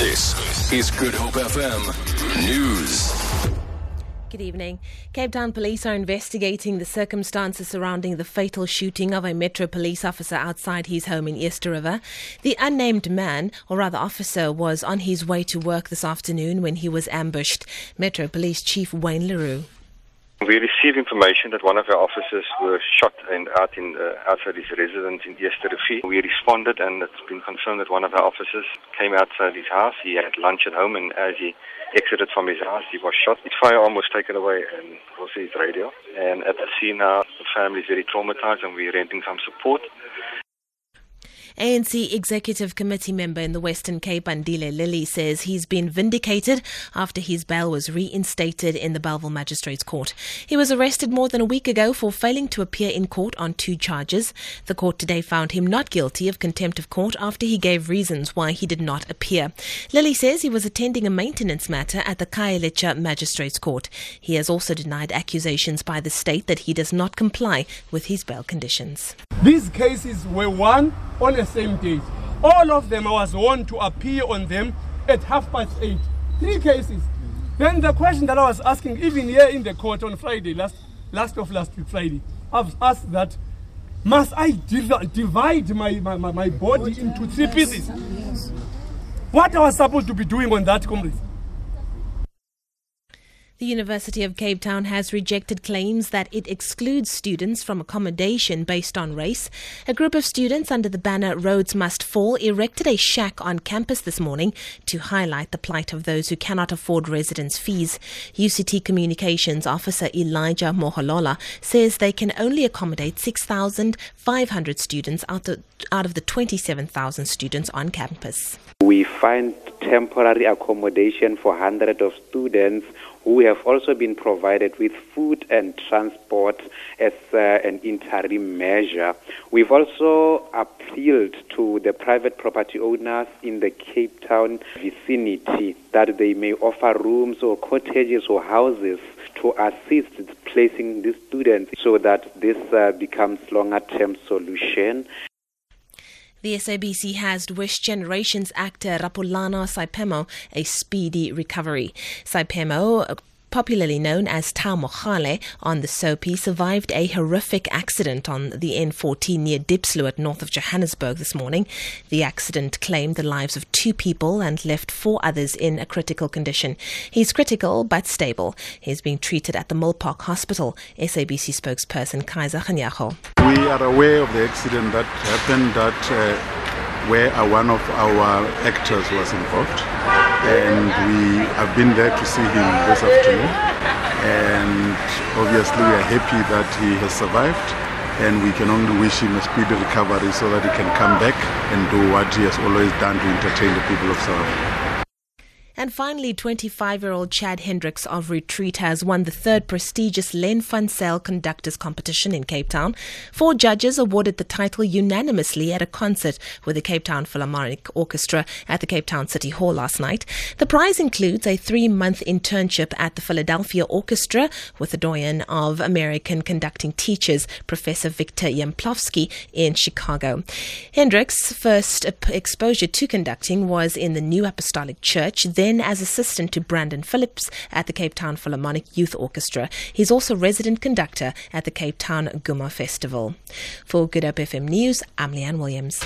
This is Good Hope FM News. Good evening. Cape Town police are investigating the circumstances surrounding the fatal shooting of a Metro police officer outside his home in Eersteriver. The unnamed man, or rather officer, was on his way to work this afternoon when he was ambushed. Metro Police Chief Wayne Le Roux. We received information that one of our officers was shot and out in uh, outside his residence in Eersterivier. We responded, and it's been confirmed that one of our officers came outside his house. He had lunch at home, and as he exited from his house, he was shot. His firearm was taken away, and also his radio. And at the scene now, the family is very traumatized, and we're renting some support. ANC Executive Committee member in the Western Cape, Andile Lili, says he's been vindicated after his bail was reinstated in the Bellville Magistrates Court. He was arrested more than a week ago for failing to appear in court on two charges. The court today found him not guilty of contempt of court after he gave reasons why he did not appear. Lili says he was attending a maintenance matter at the Khayelitsha Magistrates Court. He has also denied accusations by the state that he does not comply with his bail conditions. These cases were won on the same day. All of them, I was warned to appear on them at half past eight. Three cases. Then the question that I was asking, even here in the court on Friday, last, last of last week, Friday, I've asked that must I div- divide my, my, my, my body into three pieces? What I was supposed to be doing on that, comrades? The University of Cape Town has rejected claims that it excludes students from accommodation based on race. A group of students under the banner Rhodes Must Fall erected a shack on campus this morning to highlight the plight of those who cannot afford residence fees. UCT Communications Officer Elijah Moholola says they can only accommodate 6,500 students out of, out of the 27,000 students on campus. We find temporary accommodation for hundreds of students who have also been provided with food and transport as uh, an interim measure. We've also appealed to the private property owners in the Cape Town vicinity that they may offer rooms or cottages or houses to assist placing these students so that this uh, becomes longer term solution. The SABC has wished Generations actor Rapulana Seiphemo a speedy recovery. Seiphemo popularly known as Tau Mogale, on the soap, he survived a horrific accident on the N14 near Diepsloot, north of Johannesburg this morning. The accident claimed the lives of two people and left four others in a critical condition. He's critical but stable. He's being treated at the Milpark Hospital. SABC spokesperson Kaizer Kganyago. We are aware of the accident that happened that uh, where one of our actors was involved and we have been there to see him this afternoon. And obviously, we are happy that he has survived, and we can only wish him a speedy recovery so that he can come back and do what he has always done to entertain the people of South Africa. And finally, 25 year old Chad Hendricks of Retreat has won the third prestigious Len Zyl Conductors Competition in Cape Town. Four judges awarded the title unanimously at a concert with the Cape Town Philharmonic Orchestra at the Cape Town City Hall last night. The prize includes a three month internship at the Philadelphia Orchestra with the doyen of American conducting teachers, Professor Victor Yampolsky, in Chicago. Hendricks' first exposure to conducting was in the New Apostolic Church, then as assistant to Brandon Phillips at the Cape Town Philharmonic Youth Orchestra. He's also resident conductor at the Cape Town Guma Festival. For Good Hope FM News, I'm Leanne Williams.